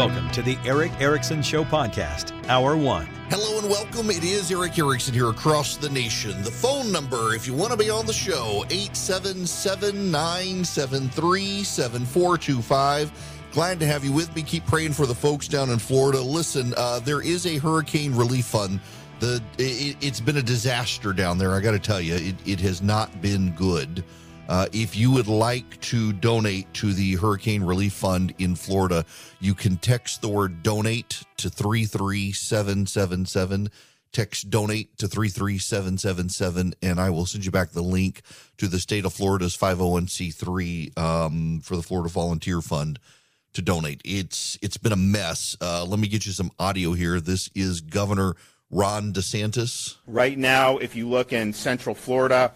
Welcome to the Erick Erickson Show podcast, Hour One. Hello and welcome. It is Erick Erickson here across the nation. The phone number, if you want to be on the show, 877 973 7425. Glad to have you with me. Keep praying for the folks down in Florida. Listen, uh, there is a hurricane relief fund. The it, has been a disaster down there. I got to tell you, it, it has not been good. Uh, if you would like to donate to the Hurricane Relief Fund in Florida, you can text the word donate to 33777. Text donate to 33777, and I will send you back the link to the state of Florida's 501c3 um, for the Florida Volunteer Fund to donate. It's It's been a mess. Uh, let me get you some audio here. This is Governor Ron DeSantis. Right now, if you look in Central Florida,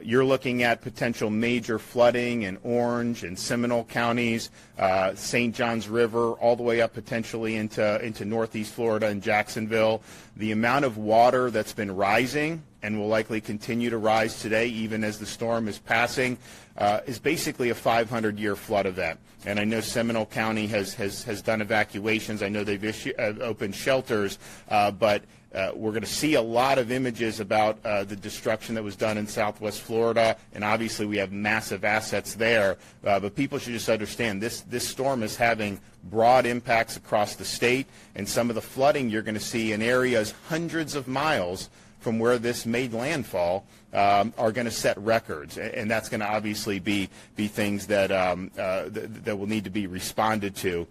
you're looking at potential major flooding in Orange and Seminole counties, uh, St. Johns River, all the way up potentially into, into Northeast Florida and Jacksonville. The amount of water that's been rising and will likely continue to rise today, even as the storm is passing, uh, is basically a 500-year flood event. And I know Seminole County has, has, has done evacuations. I know they've issue, uh, opened shelters, uh, but uh, we're going to see a lot of images about uh, the destruction that was done in southwest Florida, and obviously we have massive assets there. Uh, but people should just understand this, this storm is having broad impacts across the state, and some of the flooding you're going to see in areas hundreds of miles from where this made landfall um, are going to set records, and that's going to obviously be be things that um, uh, th- that will need to be responded to.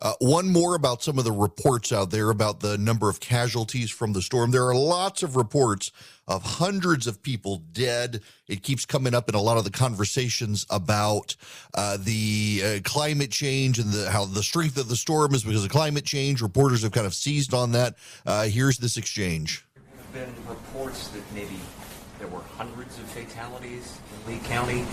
Uh, one more about some of the reports out there about the number of casualties from the storm. There are lots of reports of hundreds of people dead. It keeps coming up in a lot of the conversations about uh, the uh, climate change and the, how the strength of the storm is because of climate change. Reporters have kind of seized on that. Uh, here's this exchange. There have been reports that maybe there were hundreds of fatalities Lee County?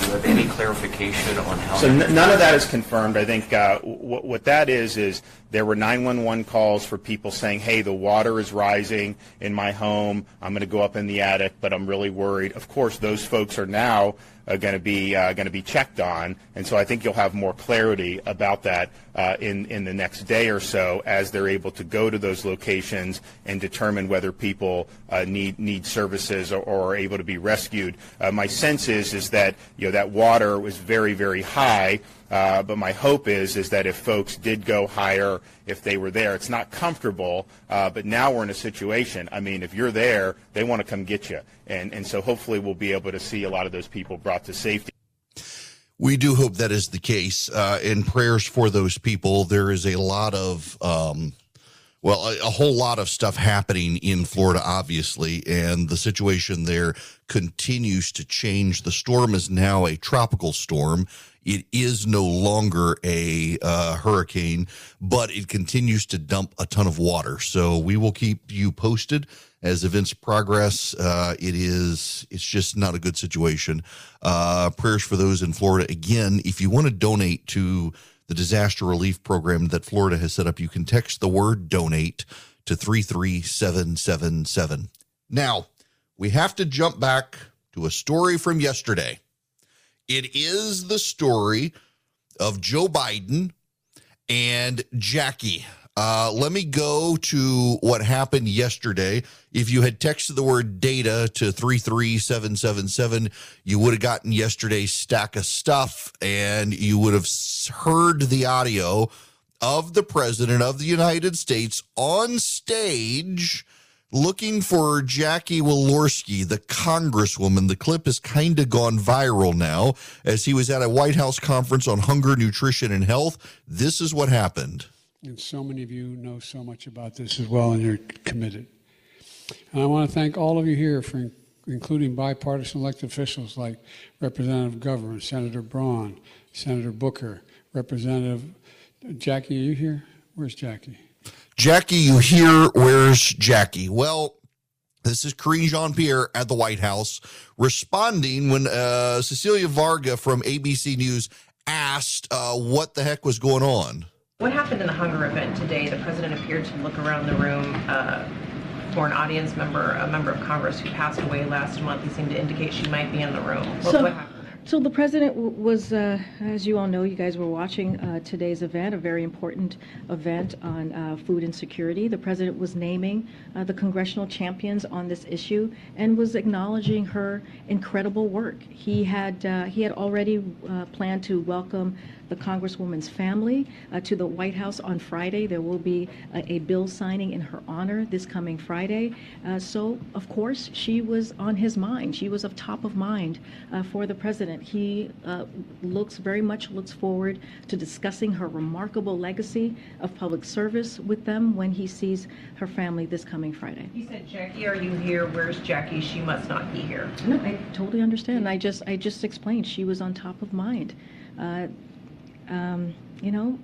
Do you have any clarification on how? So n- none of that is confirmed. I think uh, w- what that is is there were 911 calls for people saying, "Hey, the water is rising in my home. I'm going to go up in the attic, but I'm really worried." Of course, those folks are now uh, going to be uh, going to be checked on, and so I think you'll have more clarity about that uh, in in the next day or so as they're able to go to those locations and determine whether people uh, need need services or, or, are able to be rescued. Uh, my sense is is that you know that water was very very high. Uh, but my hope is is that if folks did go higher, if they were there, it's not comfortable. Uh, but now we're in a situation. I mean, if you're there, they want to come get you, and and so hopefully we'll be able to see a lot of those people brought to safety. We do hope that is the case. Uh, in prayers for those people, there is a lot of. Um, well, a, a, whole lot of stuff happening in Florida, obviously, and the situation there continues to change. The storm is now a tropical storm. It is no longer a uh, hurricane, but it continues to dump a ton of water. So we will keep you posted as events progress. Uh, it is it's just not a good situation. Uh, prayers for those in Florida. Again, if you want to donate to the disaster relief program that Florida has set up, you can text the word donate to 33777. Now, we have to jump back to a story from yesterday. It is the story of Joe Biden and Jackie. Uh, let me go to what happened yesterday. If you had texted the word data to 33777, you would have gotten yesterday's stack of stuff and you would have heard the audio of the president of the United States on stage looking for Jackie Walorski, the congresswoman. The clip has kind of gone viral now as he was at a White House conference on hunger, nutrition, and health. This is what happened. And so many of you know so much about this as well, and you're committed. And I want to thank all of you here for including bipartisan elected officials like Representative McGovern, Senator Braun, Senator Booker, Representative Jackie. Are you here? Where's Jackie? Jackie, you here? where's Jackie? Well, this is Karine Jean Pierre at the White House responding when uh, Cecilia Vega from ABC News asked uh, what the heck was going on. What happened in the hunger event today? The president appeared to look around the room uh, for an audience member, a member of Congress who passed away last month. He seemed to indicate she might be in the room. What, so, what happened there? So the president was, uh, as you all know, you guys were watching uh, today's event, a very important event on uh, food insecurity. The president was naming uh, the congressional champions on this issue and was acknowledging her incredible work. He had uh, he had already uh, planned to welcome the Congresswoman's family uh, to the White House on Friday. There will be a, a bill signing in her honor this coming Friday. Uh, so, of course, she was on his mind. She was of top of mind uh, for the president. He uh, looks very much looks forward to discussing her remarkable legacy of public service with them when he sees her family this coming Friday. He said, Jackie, are you here? Where's Jackie? She must not be here. No, I totally understand. I just I just explained she was on top of mind. Uh, um, you know,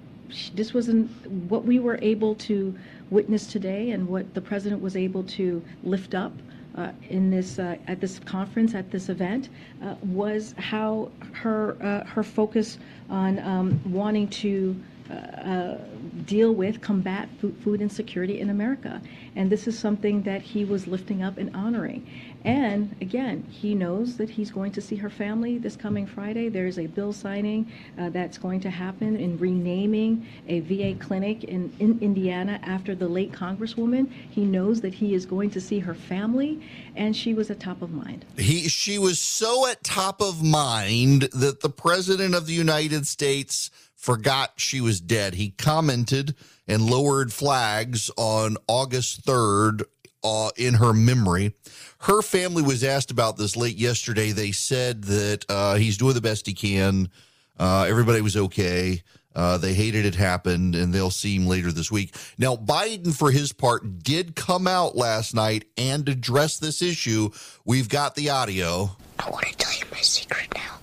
this wasn't what we were able to witness today, and what the president was able to lift up. Uh, in this uh, at this conference at this event uh, was how her uh, her focus on um, wanting to uh, deal with combat food, insecurity in America, and this is something that he was lifting up and honoring. And again, he knows that he's going to see her family this coming Friday. There's a bill signing uh, that's going to happen in renaming a VA clinic in, in Indiana after the late Congresswoman. He knows that he is going to see her family, and she was at top of mind. He she was so at top of mind that the president of the United States forgot she was dead. He commented and lowered flags on August 3rd uh, in her memory. Her family was asked about this late yesterday. They said that uh, he's doing the best he can. Uh, everybody was okay. Uh, they hated it happened, and they'll see him later this week. Now, Biden, for his part, did come out last night and address this issue. We've got the audio. I want to tell you my secret now.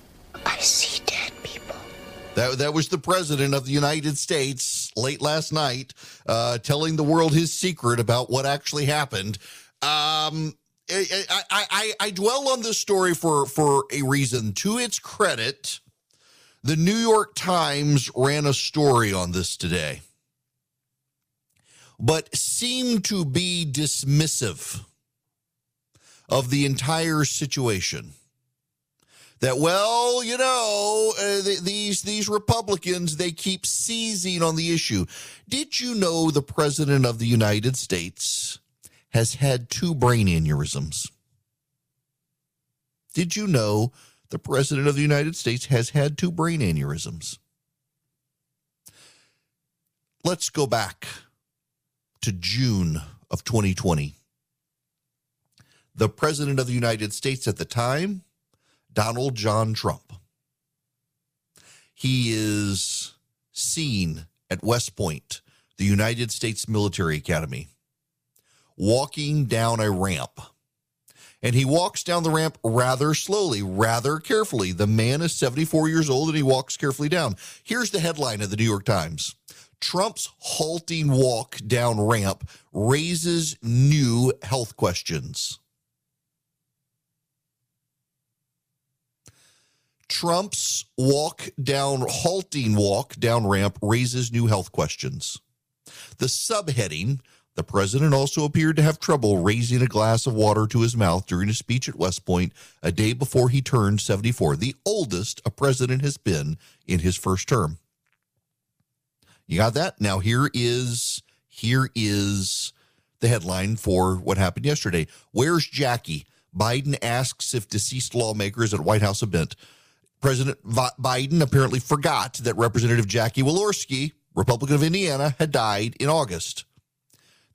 I see. That, that was the president of the United States late last night, uh, telling the world his secret about what actually happened. Um, I, I, I, I dwell on this story for, for a reason. To its credit, the New York Times ran a story on this today, but seemed to be dismissive of the entire situation that well you know uh, th- these these republicans they keep seizing on the issue. Did you know the president of the united states has had two brain aneurysms? Did you know the president of the united states has had two brain aneurysms? Let's go back to june of 2020 the president of the united states at the time Donald John Trump. He is seen at West Point, the United States Military Academy, walking down a ramp. And he walks down the ramp rather slowly, rather carefully. The man is 74 years old and he walks carefully down. Here's the headline of the New York Times Trump's halting walk down ramp raises new health questions. Trump's walk down, halting walk down ramp raises new health questions. The subheading the president also appeared to have trouble raising a glass of water to his mouth during a speech at West Point a day before he turned 74, the oldest a president has been in his first term. You got that? Now here is here is the headline for what happened yesterday. Where's Jackie? Biden asks if deceased lawmakers at White House event President Biden apparently forgot that Representative Jackie Walorski, Republican of Indiana, had died in August.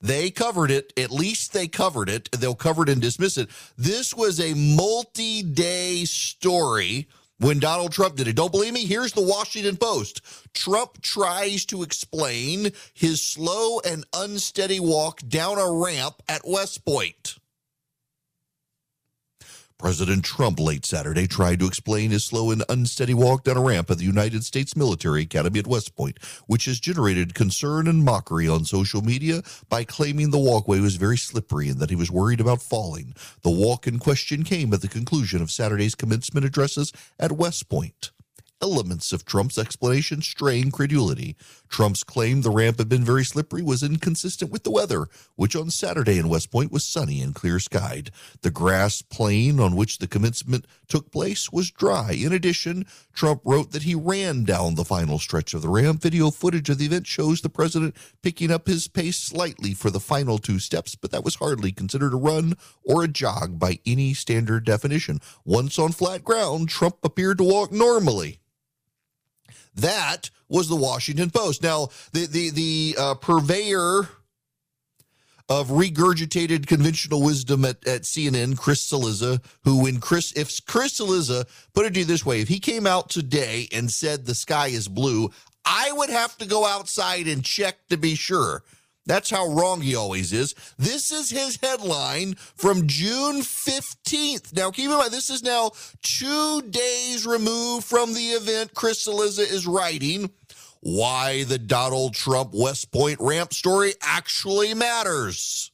They covered it. At least they covered it. They'll cover it and dismiss it. This was a multi day story when Donald Trump did it. Don't believe me? Here's the Washington Post. Trump tries to explain his slow and unsteady walk down a ramp at West Point. President Trump late Saturday tried to explain his slow and unsteady walk down a ramp at the United States Military Academy at West Point, which has generated concern and mockery on social media by claiming the walkway was very slippery and that he was worried about falling. The walk in question came at the conclusion of Saturday's commencement addresses at West Point. Elements of Trump's explanation strain credulity. Trump's claim the ramp had been very slippery was inconsistent with the weather, which on Saturday in West Point was sunny and clear skied. The grass plain on which the commencement took place was dry. In addition, Trump wrote that he ran down the final stretch of the ramp. Video footage of the event shows the president picking up his pace slightly for the final two steps, but that was hardly considered a run or a jog by any standard definition. Once on flat ground, Trump appeared to walk normally. That was the Washington Post. Now, the the the uh, purveyor of regurgitated conventional wisdom at, at CNN, Chris Cillizza, who when Chris if Chris Cillizza put it to you this way, if he came out today and said the sky is blue, I would have to go outside and check to be sure. That's how wrong he always is. This is his headline from June 15th. Now, keep in mind, this is now two days removed from the event Chris Cillizza is writing. Why the Donald Trump West Point ramp story actually matters.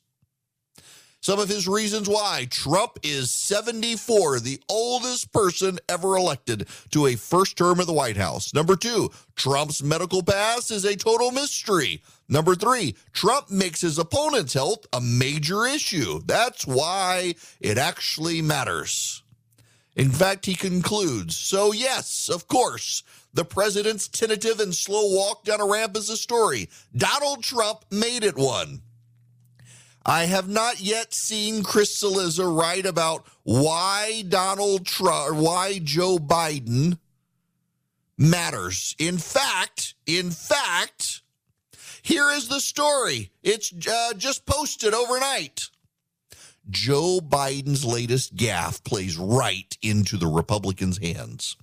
Some of his reasons why Trump is 74, the oldest person ever elected to a first term of the White House. Number two, Trump's medical past is a total mystery. Number three, Trump makes his opponent's health a major issue. That's why it actually matters. In fact, he concludes So, yes, of course, the president's tentative and slow walk down a ramp is a story. Donald Trump made it one. I have not yet seen Chris Cillizza write about why Donald Trump, why Joe Biden matters. In fact, in fact, here is the story. It's uh, just posted overnight. Joe Biden's latest gaffe plays right into the Republicans' hands.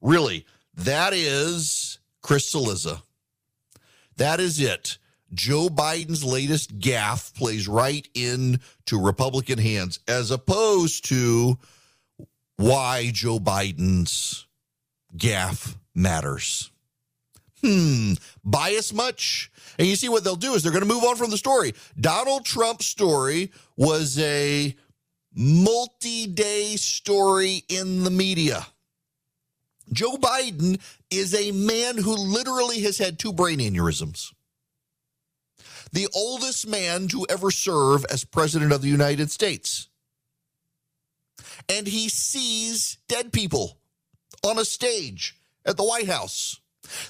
Really, that is Chris Cillizza. That is it. Joe Biden's latest gaffe plays right into Republican hands, as opposed to why Joe Biden's gaffe matters. Hmm, bias much? And you see what they'll do is they're going to move on from the story. Donald Trump's story was a multi day story in the media. Joe Biden is a man who literally has had two brain aneurysms the oldest man to ever serve as president of the United States. And he sees dead people on a stage at the White House.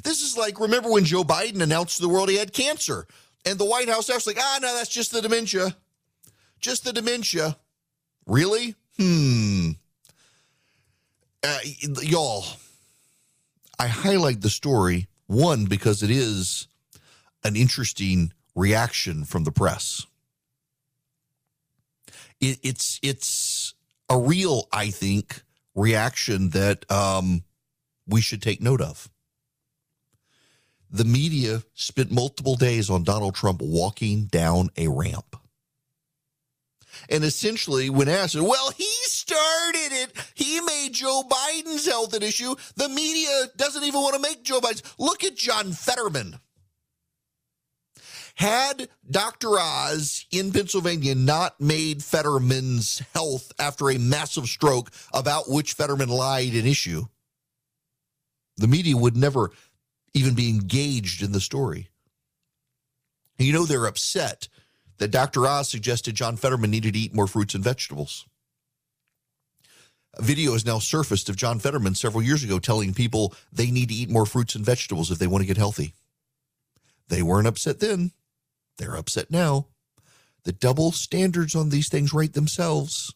This is like, remember when Joe Biden announced to the world he had cancer? And the White House was like, ah, no, that's just the dementia. Just the dementia. Really? Hmm. Uh, y'all, I highlight the story, one, because it is an interesting reaction from the press. It, it's it's a real, I think, reaction that um, we should take note of. The media spent multiple days on Donald Trump walking down a ramp. And essentially, when asked, well, he started it. He made Joe Biden's health an issue. The media doesn't even want to make Joe Biden's. Look at John Fetterman. Had Dr. Oz in Pennsylvania not made Fetterman's health after a massive stroke about which Fetterman lied an issue, the media would never even be engaged in the story. You know, they're upset that Dr. Oz suggested John Fetterman needed to eat more fruits and vegetables. A video has now surfaced of John Fetterman several years ago telling people they need to eat more fruits and vegetables if they want to get healthy. They weren't upset then. They're upset now. The double standards on these things write themselves.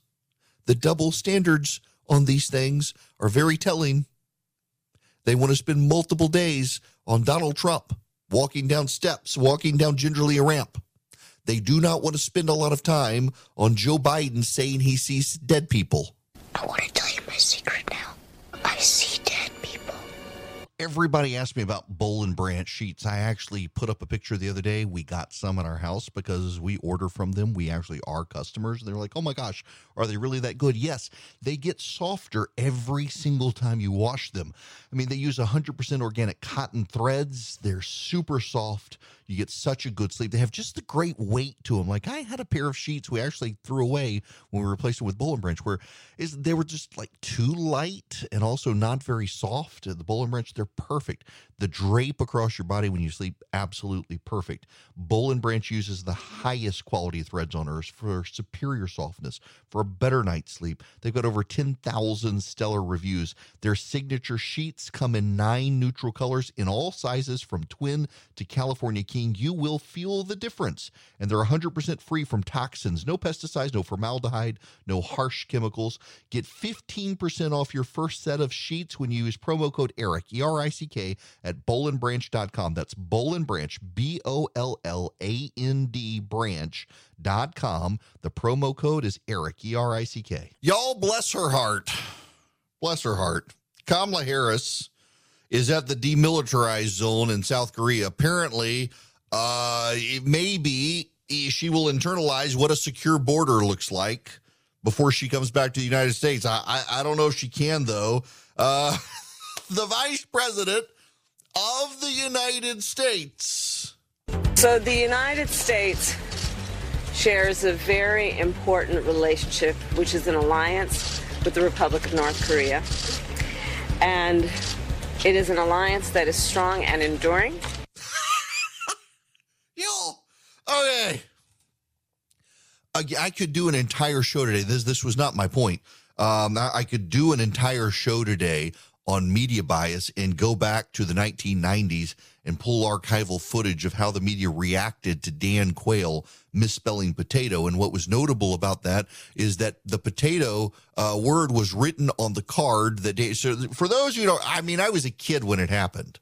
The double standards on these things are very telling. They want to spend multiple days on Donald Trump walking down steps, walking down gingerly a ramp. They do not want to spend a lot of time on Joe Biden saying he sees dead people. I want to tell you my secret now. Everybody asked me about Boll and Branch sheets. I actually put up a picture the other day. We got some in our house because we order from them. We actually are customers. And They're like, oh my gosh, are they really that good? Yes, they get softer every single time you wash them. I mean, they use 100% organic cotton threads. They're super soft. You get such a good sleep. They have just the great weight to them. Like I had a pair of sheets we actually threw away when we replaced them with Boll and Branch, where is they were just like too light and also not very soft. The Boll and Branch, they're perfect. The drape across your body when you sleep, absolutely perfect. Boll and Branch uses the highest quality threads on earth for superior softness, for a better night's sleep. They've got over 10,000 stellar reviews. Their signature sheets come in nine neutral colors in all sizes from twin to California King you will feel the difference. And they're 100% free from toxins, no pesticides, no formaldehyde, no harsh chemicals. Get 15% off your first set of sheets when you use promo code ERICK, E R I C K, at bollandbranch.com. That's Boll and Branch, B O L L A N D branch.com. The promo code is ERICK, E R I C K. Y'all bless her heart. Bless her heart. Kamala Harris is at the demilitarized zone in South Korea. Apparently, uh, maybe she will internalize what a secure border looks like before she comes back to the United States. I I, I don't know if she can though. Uh, the vice president of the United States. So the United States shares a very important relationship, which is an alliance with the Republic of North Korea. And it is an alliance that is strong and enduring. Yo, okay. I, I could do an entire show today. This this was not my point. Um, I could do an entire show today on media bias and go back to the 1990s and pull archival footage of how the media reacted to Dan Quayle misspelling potato. And what was notable about that is that the potato uh, word was written on the card that day. So for those you know, I mean, I was a kid when it happened.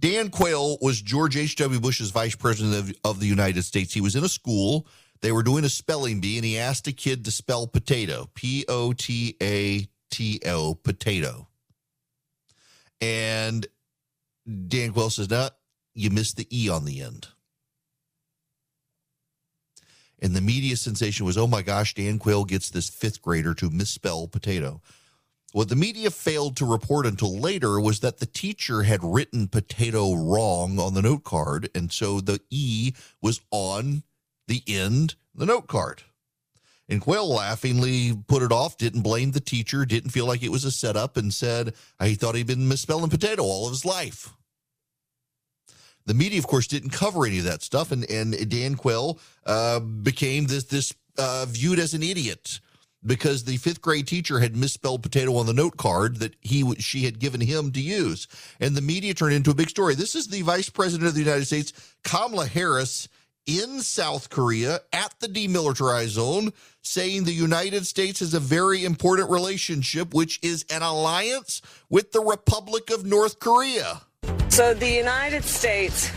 Dan Quayle was George H.W. Bush's vice president of, of the United States. He was in a school. They were doing a spelling bee, and he asked a kid to spell potato P O T A T O, potato. And Dan Quayle says, No, you missed the E on the end. And the media sensation was, oh my gosh, Dan Quayle gets this fifth grader to misspell potato. What the media failed to report until later was that the teacher had written potato wrong on the note card. And so the E was on the end the note card. And Quayle laughingly put it off, didn't blame the teacher, didn't feel like it was a setup, and said he thought he'd been misspelling potato all of his life. The media, of course, didn't cover any of that stuff, and, and Dan Quayle uh, became this this uh, viewed as an idiot because the fifth grade teacher had misspelled potato on the note card that he she had given him to use, and the media turned into a big story. This is the vice president of the United States, Kamala Harris, in South Korea at the demilitarized zone, saying the United States has a very important relationship, which is an alliance with the Republic of North Korea. So the United States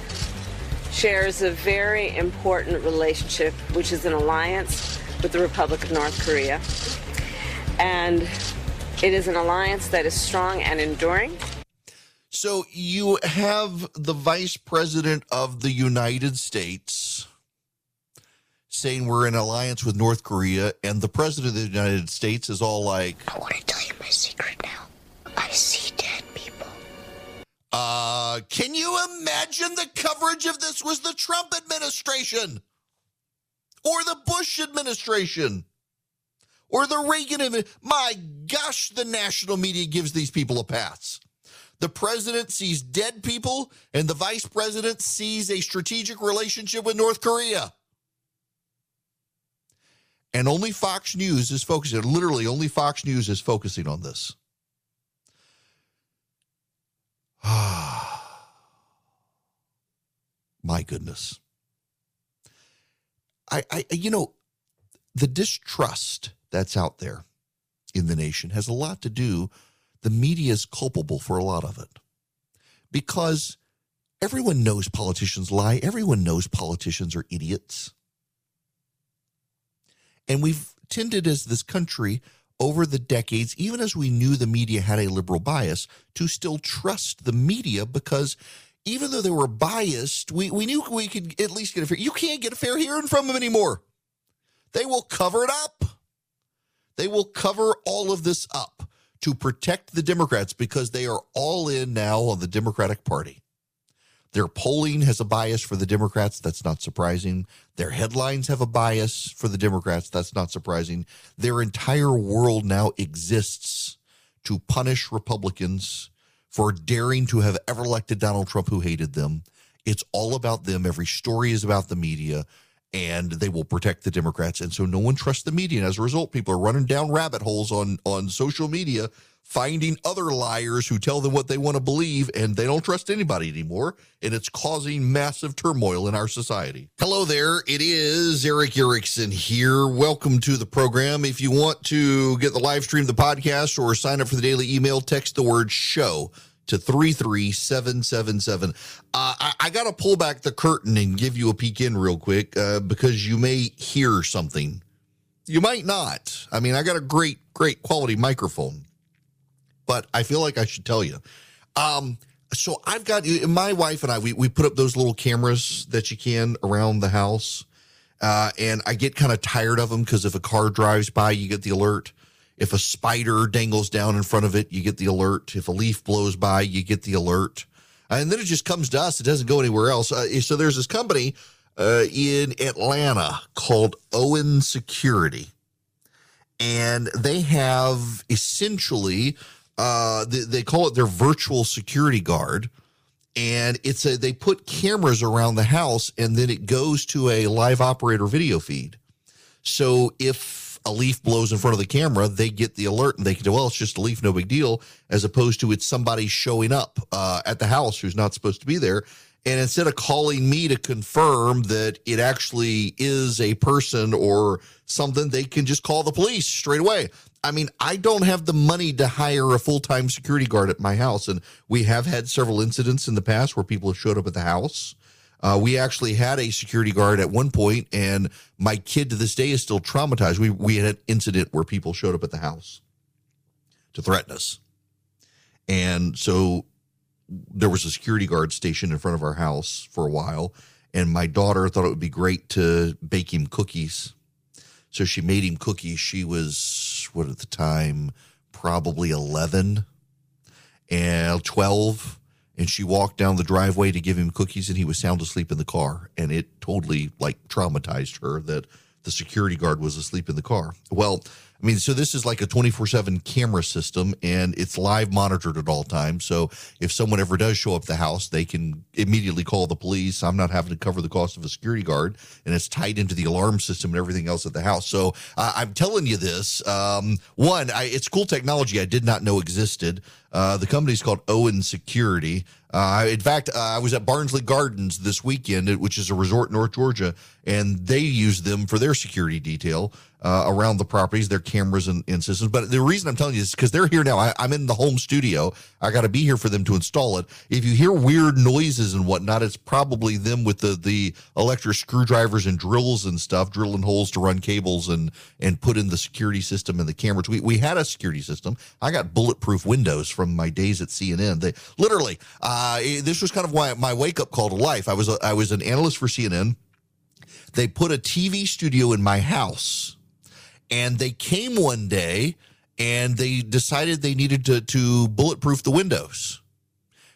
shares a very important relationship, which is an alliance with the Republic of North Korea. And it is an alliance that is strong and enduring. So you have the vice president of the United States saying we're in alliance with North Korea, and the president of the United States is all like, I want to tell you my secret now. I see dead people. uh, can you imagine the coverage of this was the Trump administration or the Bush administration or the Reagan administration? My gosh, the national media gives these people a pass. The president sees dead people, and the vice president sees a strategic relationship with North Korea. And only Fox News is focusing, literally, only Fox News is focusing on this. My goodness. I, I, you know, the distrust that's out there in the nation has a lot to do. The media is culpable for a lot of it because everyone knows politicians lie. Everyone knows politicians are idiots. And we've tended as this country over the decades, even as we knew the media had a liberal bias, to still trust the media because even though they were biased, we, we knew we could at least get a fair. You can't get a fair hearing from them anymore. They will cover it up. They will cover all of this up to protect the Democrats because they are all in now on the Democratic Party. Their polling has a bias for the Democrats. That's not surprising. Their headlines have a bias for the Democrats. That's not surprising. Their entire world now exists to punish Republicans for daring to have ever elected Donald Trump who hated them. It's all about them. Every story is about the media and they will protect the Democrats. And so no one trusts the media. And as a result, people are running down rabbit holes on, on social media, finding other liars who tell them what they want to believe, and they don't trust anybody anymore. And it's causing massive turmoil in our society. Hello there. It is Erick Erickson here. Welcome to the program. If you want to get the live stream, the podcast, or sign up for the daily email, text the word show to 33777. Uh, I, I got to pull back the curtain and give you a peek in real quick uh, because you may hear something. You might not. I mean, I got a great, great quality microphone, but I feel like I should tell you. Um, so I've got my wife and I, we, we put up those little cameras that you can around the house. Uh, and I get kind of tired of them because if a car drives by, you get the alert. If a spider dangles down in front of it, you get the alert. If a leaf blows by, you get the alert. And then it just comes to us. It doesn't go anywhere else. Uh, so there's this company uh, in Atlanta called Owen Security. And they have essentially, uh, they, they call it their virtual security guard. And it's a, they put cameras around the house and then it goes to a live operator video feed. So if a leaf blows in front of the camera, they get the alert and they can say, well, it's just a leaf, no big deal, as opposed to it's somebody showing up uh, at the house who's not supposed to be there. And instead of calling me to confirm that it actually is a person or something, they can just call the police straight away. I mean, I don't have the money to hire a full time security guard at my house. And we have had several incidents in the past where people have showed up at the house uh, we actually had a security guard at one point, and my kid to this day is still traumatized. We we had an incident where people showed up at the house to threaten us, and so there was a security guard stationed in front of our house for a while. And my daughter thought it would be great to bake him cookies, so she made him cookies. She was what at the time probably eleven and twelve and she walked down the driveway to give him cookies and he was sound asleep in the car and it totally like traumatized her that the security guard was asleep in the car. Well I mean, so this is like a 24 7 camera system and it's live monitored at all times. So if someone ever does show up the house, they can immediately call the police. I'm not having to cover the cost of a security guard and it's tied into the alarm system and everything else at the house. So uh, I'm telling you this. Um, one, I, it's cool technology I did not know existed. Uh, the company's called Owen Security. Uh, in fact, uh, I was at Barnsley Gardens this weekend, which is a resort in North Georgia, and they use them for their security detail uh, around the properties, their cameras and, and, systems. But the reason I'm telling you is because they're here now. I, am in the home studio. I got to be here for them to install it. If you hear weird noises and whatnot, it's probably them with the the electric screwdrivers and drills and stuff, drilling holes to run cables and and put in the security system and the cameras. We we had a security system. I got bulletproof windows from my days at CNN. They literally. Uh, this was kind of why my wake up call to life. I was a, I was an analyst for CNN. They put a TV studio in my house and they came one day and they decided they needed to to bulletproof the windows.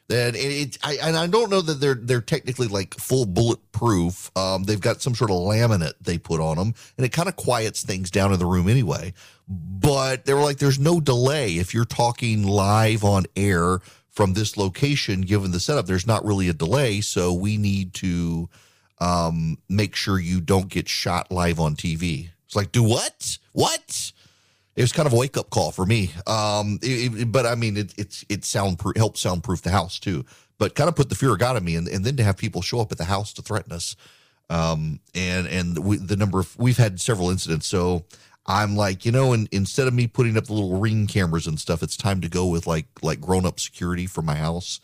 It, it I, and I don't know that they're they're technically like full bulletproof. Um, they've got some sort of laminate they put on them, and it kind of quiets things down in the room anyway. But they were like, "There's no delay if you're talking live on air from this location. Given the setup, there's not really a delay, so we need to um, make sure you don't get shot live on TV." It's like, do what? What? It was kind of a wake up call for me. Um, it, it, but I mean, it, it's it sound helped soundproof the house too. But kind of put the fear of God in me, and, and then to have people show up at the house to threaten us, um, and and we, the number of we've had several incidents. So I'm like, you know, and instead of me putting up the little ring cameras and stuff, it's time to go with like like grown up security for my house.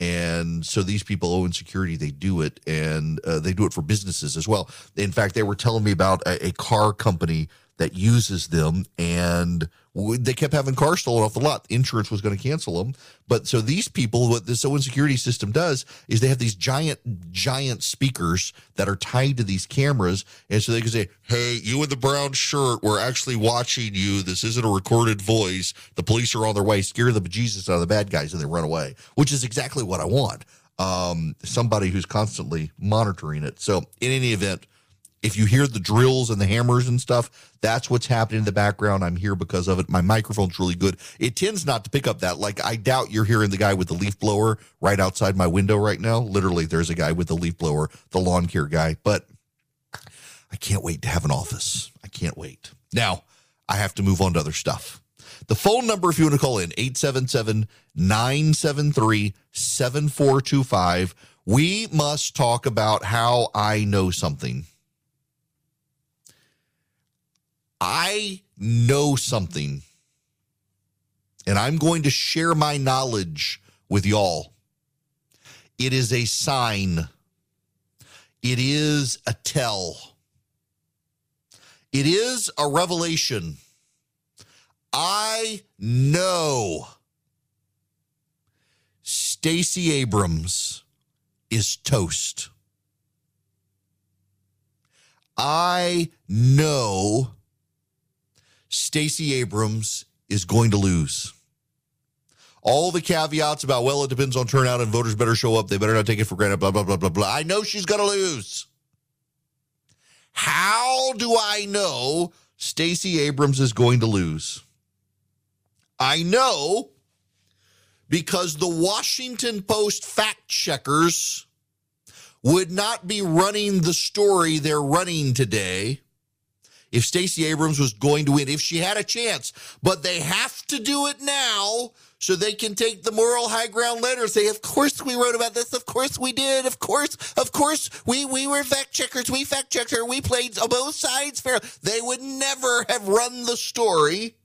And so these people Owen Security, they do it and uh, they do it for businesses as well. In fact, they were telling me about a, a car company that uses them and they kept having cars stolen off the lot. Insurance was going to cancel them. But so these people, what this Owen security system does is they have these giant, giant speakers that are tied to these cameras. And so they can say, Hey, you in the brown shirt, we're actually watching you. This isn't a recorded voice. The police are on their way. Scare the bejesus out of the bad guys and they run away, which is exactly what I want. Um, somebody who's constantly monitoring it. So in any event, if you hear the drills and the hammers and stuff, that's what's happening in the background. I'm here because of it. My microphone's really good. It tends not to pick up that. Like, I doubt you're hearing the guy with the leaf blower right outside my window right now. Literally, there's a guy with the leaf blower, the lawn care guy. But I can't wait to have an office. I can't wait. Now, I have to move on to other stuff. The phone number, if you want to call in, 877 973 7425. We must talk about how I know something. I know something and I'm going to share my knowledge with y'all. It is a sign, it is a tell, it is a revelation. I know Stacey Abrams is toast. I know Stacey Abrams is going to lose. All the caveats about, well, it depends on turnout and voters better show up. They better not take it for granted, blah, blah, blah, blah, blah. I know she's going to lose. How do I know Stacey Abrams is going to lose? I know because the Washington Post fact checkers would not be running the story they're running today if Stacey Abrams was going to win, if she had a chance. But they have to do it now so they can take the moral high ground later say, of course we wrote about this. Of course we did. Of course, of course we, we were fact checkers. We fact checked her. We played both sides fair. They would never have run the story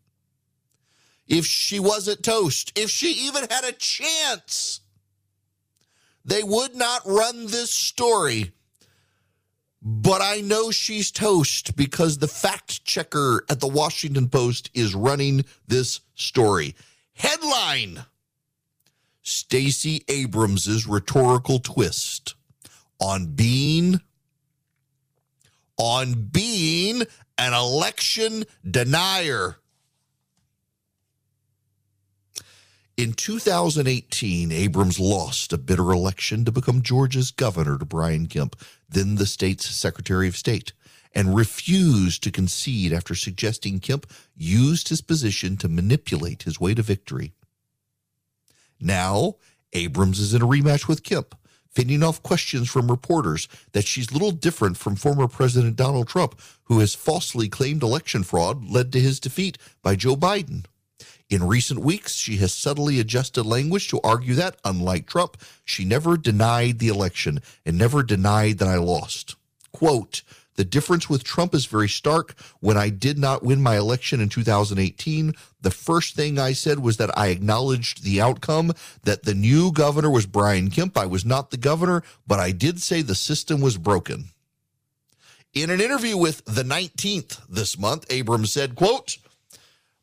if she wasn't toast, if she even had a chance. They would not run this story but I know she's toast because the fact checker at the Washington Post is running this story. Headline Stacey Abrams's rhetorical twist on being on being an election denier. In 2018, Abrams lost a bitter election to become Georgia's governor to Brian Kemp, then the state's Secretary of State, and refused to concede after suggesting Kemp used his position to manipulate his way to victory. Now, Abrams is in a rematch with Kemp, fending off questions from reporters that she's little different from former President Donald Trump, who has falsely claimed election fraud led to his defeat by Joe Biden. In recent weeks, she has subtly adjusted language to argue that, unlike Trump, she never denied the election and never denied that I lost. Quote, the difference with Trump is very stark. When I did not win my election in 2018, the first thing I said was that I acknowledged the outcome, that the new governor was Brian Kemp. I was not the governor, but I did say the system was broken. In an interview with the 19th this month, Abrams said, quote,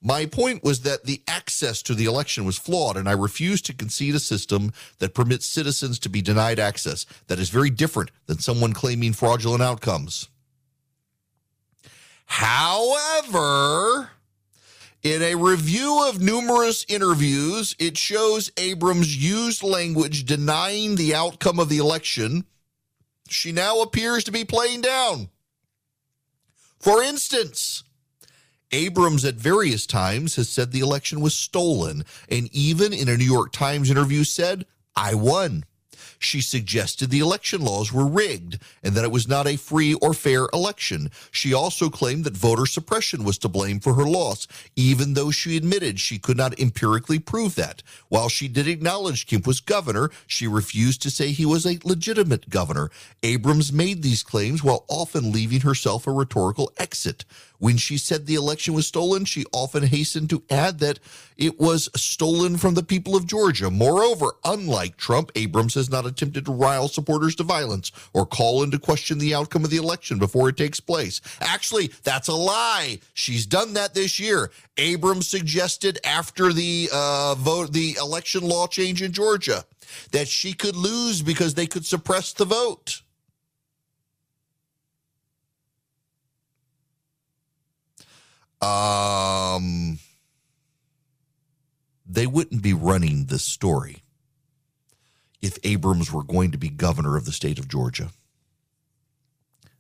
my point was that the access to the election was flawed, and I refuse to concede a system that permits citizens to be denied access. That is very different than someone claiming fraudulent outcomes. However, in a review of numerous interviews, it shows Abrams used language denying the outcome of the election. She now appears to be playing down. For instance, Abrams, at various times, has said the election was stolen, and even in a New York Times interview, said, I won. She suggested the election laws were rigged and that it was not a free or fair election. She also claimed that voter suppression was to blame for her loss, even though she admitted she could not empirically prove that. While she did acknowledge Kemp was governor, she refused to say he was a legitimate governor. Abrams made these claims while often leaving herself a rhetorical exit. When she said the election was stolen, she often hastened to add that it was stolen from the people of Georgia. Moreover, unlike Trump, Abrams has not attempted to rile supporters to violence or call into question the outcome of the election before it takes place. Actually, that's a lie. She's done that this year. Abrams suggested after the uh, vote, the election law change in Georgia, that she could lose because they could suppress the vote. Um, they wouldn't be running this story if Abrams were going to be governor of the state of Georgia.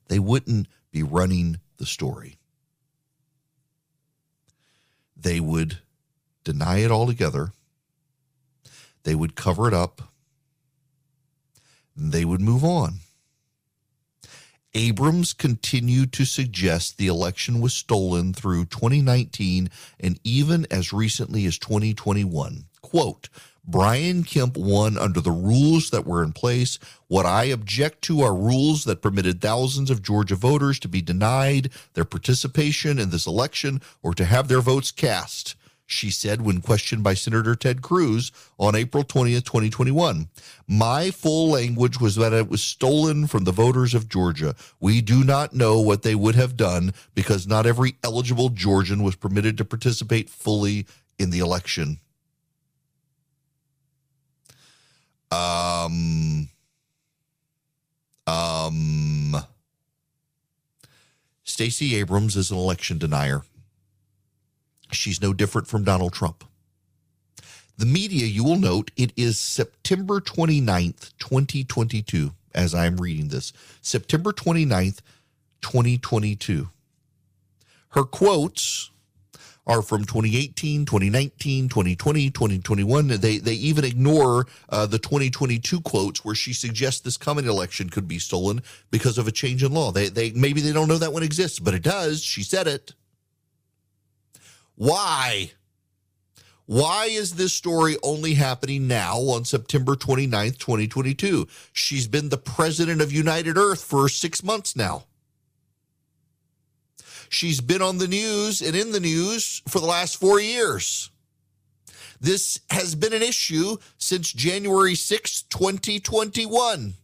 They wouldn't be running the story. They would deny it altogether. They would cover it up. They would move on. Abrams continued to suggest the election was stolen through 2019 and even as recently as 2021. Quote, Brian Kemp won under the rules that were in place. What I object to are rules that permitted thousands of Georgia voters to be denied their participation in this election or to have their votes cast she said when questioned by Senator Ted Cruz on April 20th, 2021. My full language was that it was stolen from the voters of Georgia. We do not know what they would have done because not every eligible Georgian was permitted to participate fully in the election. Um, um, Stacey Abrams is an election denier. She's no different from Donald Trump. The media, you will note, it is September 29th, 2022, as I'm reading this. September 29th, 2022. Her quotes are from 2018, 2019, 2020, 2021. They they even ignore uh, the 2022 quotes where she suggests this coming election could be stolen because of a change in law. They they maybe they don't know that one exists, but it does. She said it. Why? Why is this story only happening now on September 29th, 2022? She's been the president of United Earth for six months now. She's been on the news and in the news for the last four years. This has been an issue since January 6th, 2021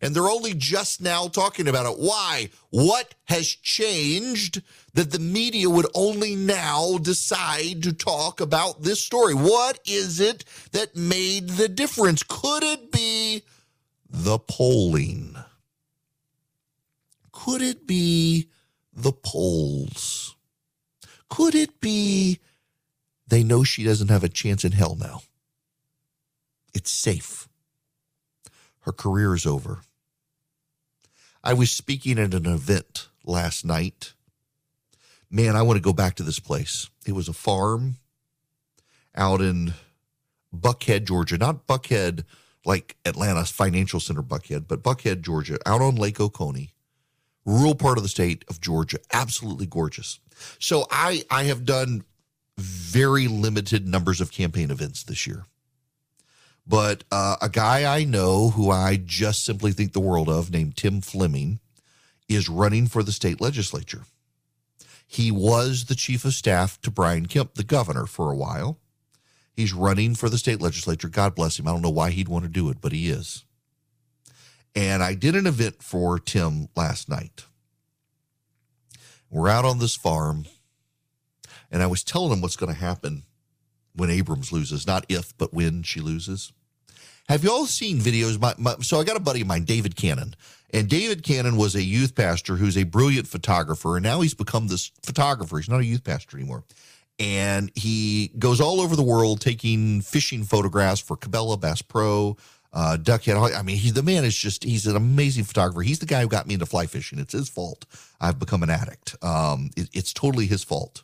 and they're only just now talking about it. Why? What has changed that the media would only now decide to talk about this story? What is it that made the difference? Could it be the polling? Could it be the polls? Could it be they know she doesn't have a chance in hell now? It's safe. Her career is over. I was speaking at an event last night. Man, I want to go back to this place. It was a farm out in Buckhead, Georgia. Not Buckhead like Atlanta's financial center, Buckhead, but Buckhead, Georgia, out on Lake Oconee, rural part of the state of Georgia. Absolutely gorgeous. So I I have done very limited numbers of campaign events this year. But uh, a guy I know who I just simply think the world of, named Tim Fleming, is running for the state legislature. He was the chief of staff to Brian Kemp, the governor, for a while. He's running for the state legislature. God bless him. I don't know why he'd want to do it, but he is. And I did an event for Tim last night. We're out on this farm, and I was telling him what's going to happen when Abrams loses. Not if, but when she loses. Have you all seen videos? My, my, so I got a buddy of mine, David Cannon, and David Cannon was a youth pastor who's a brilliant photographer, and now he's become this photographer. He's not a youth pastor anymore, and he goes all over the world taking fishing photographs for Cabela Bass Pro, uh, Duckhead. I mean, he the man is just—he's an amazing photographer. He's the guy who got me into fly fishing. It's his fault. I've become an addict. Um, it, it's totally his fault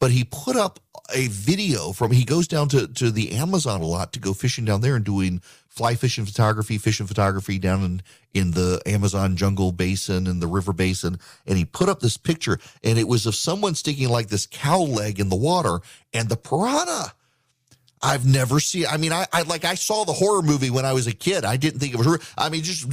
but he put up a video from he goes down to, to the Amazon a lot to go fishing down there and doing fly fishing photography, fishing photography down in, in the Amazon jungle basin and the river basin. And he put up this picture and it was of someone sticking like this cow leg in the water and the piranha. I've never seen. I mean, I, I like I saw the horror movie when I was a kid. I didn't think it was. I mean, just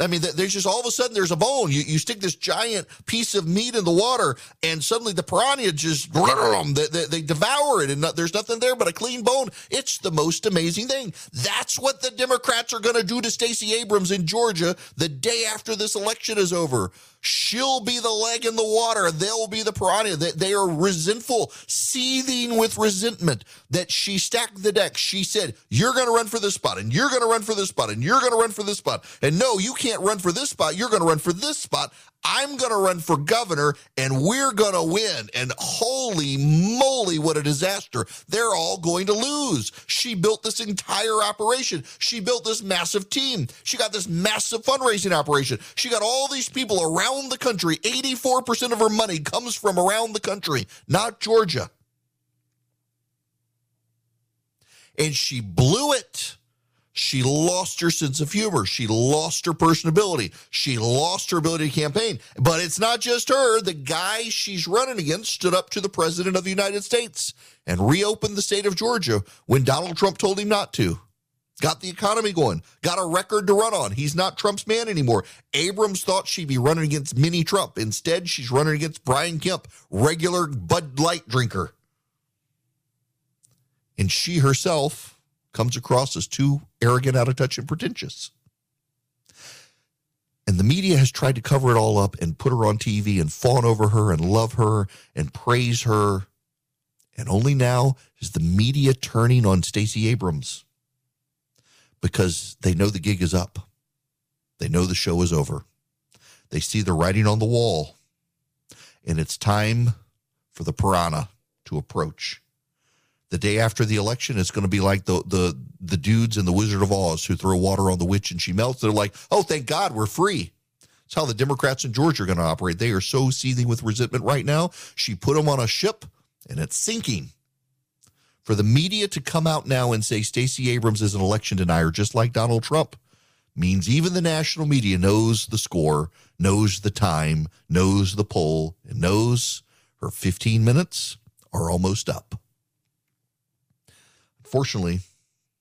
I mean, there's just all of a sudden there's a bone. You you stick this giant piece of meat in the water, and suddenly the piranha just they, they, they devour it, and there's nothing there but a clean bone. It's the most amazing thing. That's what the Democrats are going to do to Stacey Abrams in Georgia the day after this election is over. She'll be the leg in the water. They'll be the piranha. They, are resentful, seething with resentment that she stacked the deck. She said, You're going to run for this spot, and you're going to run for this spot, and you're going to run for this spot. And no, you can't run for this spot. You're going to run for this spot. I'm going to run for governor, and we're going to win. And holy moly, what a disaster. They're all going to lose. She built this entire operation. She built this massive team. She got this massive fundraising operation. She got all these people around the country. 84% of her money comes from around the country, not Georgia. And she blew it. She lost her sense of humor. She lost her personability. She lost her ability to campaign. But it's not just her. The guy she's running against stood up to the president of the United States and reopened the state of Georgia when Donald Trump told him not to. Got the economy going, got a record to run on. He's not Trump's man anymore. Abrams thought she'd be running against mini Trump. Instead, she's running against Brian Kemp, regular Bud Light drinker. And she herself comes across as too arrogant, out of touch, and pretentious. And the media has tried to cover it all up and put her on TV and fawn over her and love her and praise her. And only now is the media turning on Stacey Abrams because they know the gig is up. They know the show is over. They see the writing on the wall, and it's time for the piranha to approach. The day after the election, it's going to be like the the the dudes in the Wizard of Oz who throw water on the witch and she melts. They're like, "Oh, thank God, we're free." It's how the Democrats in Georgia are going to operate. They are so seething with resentment right now. She put them on a ship, and it's sinking for the media to come out now and say Stacey Abrams is an election denier, just like Donald Trump, means even the national media knows the score, knows the time, knows the poll, and knows her 15 minutes are almost up. Unfortunately,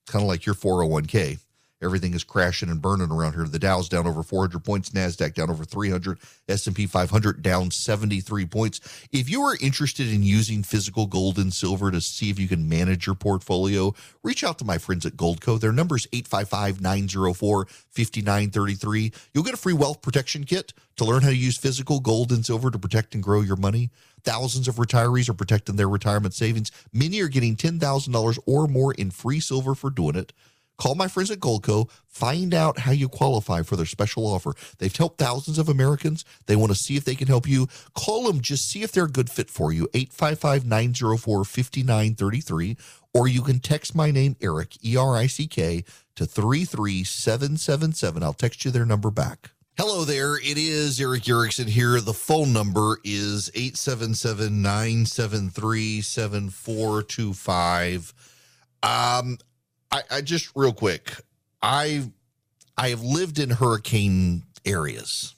kind of like your 401k, everything is crashing and burning around here. The Dow's down over 400 points, Nasdaq down over 300, S&P 500 down 73 points. If you are interested in using physical gold and silver to see if you can manage your portfolio, reach out to my friends at Goldco. Their number is 855-904-5933. You'll get a free wealth protection kit to learn how to use physical gold and silver to protect and grow your money. Thousands of retirees are protecting their retirement savings. Many are getting $10,000 or more in free silver for doing it. Call my friends at Goldco. Find out how you qualify for their special offer. They've helped thousands of Americans. They want to see if they can help you. Call them, just see if they're a good fit for you. 855 904 5933. Or you can text my name, Erick, E R I C K, to 33777. I'll text you their number back. Hello there. It is Erick Erickson here. The phone number is 877 973 7425. Um, I, I just real quick, I I have lived in hurricane areas,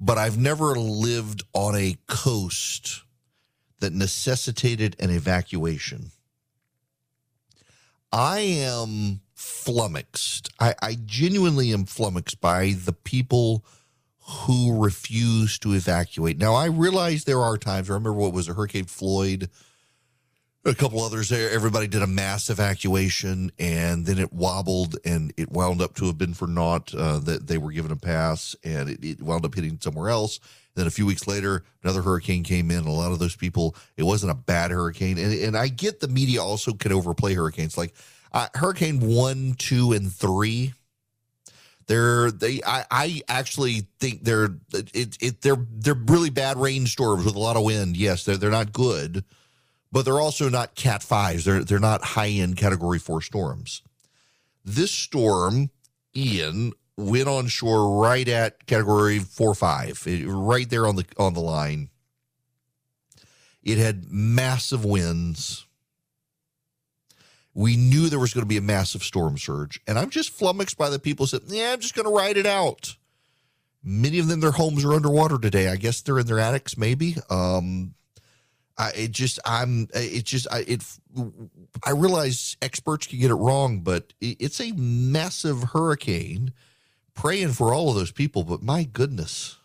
but I've never lived on a coast that necessitated an evacuation. I am flummoxed. I, I genuinely am flummoxed by the people who refuse to evacuate. Now I realize there are times. I remember what was a Hurricane Floyd a couple others there. Everybody did a mass evacuation, and then it wobbled, and it wound up to have been for naught. Uh, that they were given a pass, and it, it, wound up hitting somewhere else. Then a few weeks later, another hurricane came in. A lot of those people, it wasn't a bad hurricane, and and I get the media also can overplay hurricanes. Like uh, Hurricane one, two, and three. They're they I, I actually think they're it, it they're they're really bad rainstorms with a lot of wind. Yes, they're they're not good but they're also not Cat 5s. They're, they're not high end Category 4 storms. This storm, Ian, went on shore right at Category 4 5, right there on the, on the line. It had massive winds. We knew there was going to be a massive storm surge. And I'm just flummoxed by the people who said, yeah, I'm just going to ride it out. Many of them, their homes are underwater today. I guess they're in their attics, maybe. Um, I it just I'm it just I it I realize experts can get it wrong, but it, it's a massive hurricane. Praying for all of those people, but my goodness,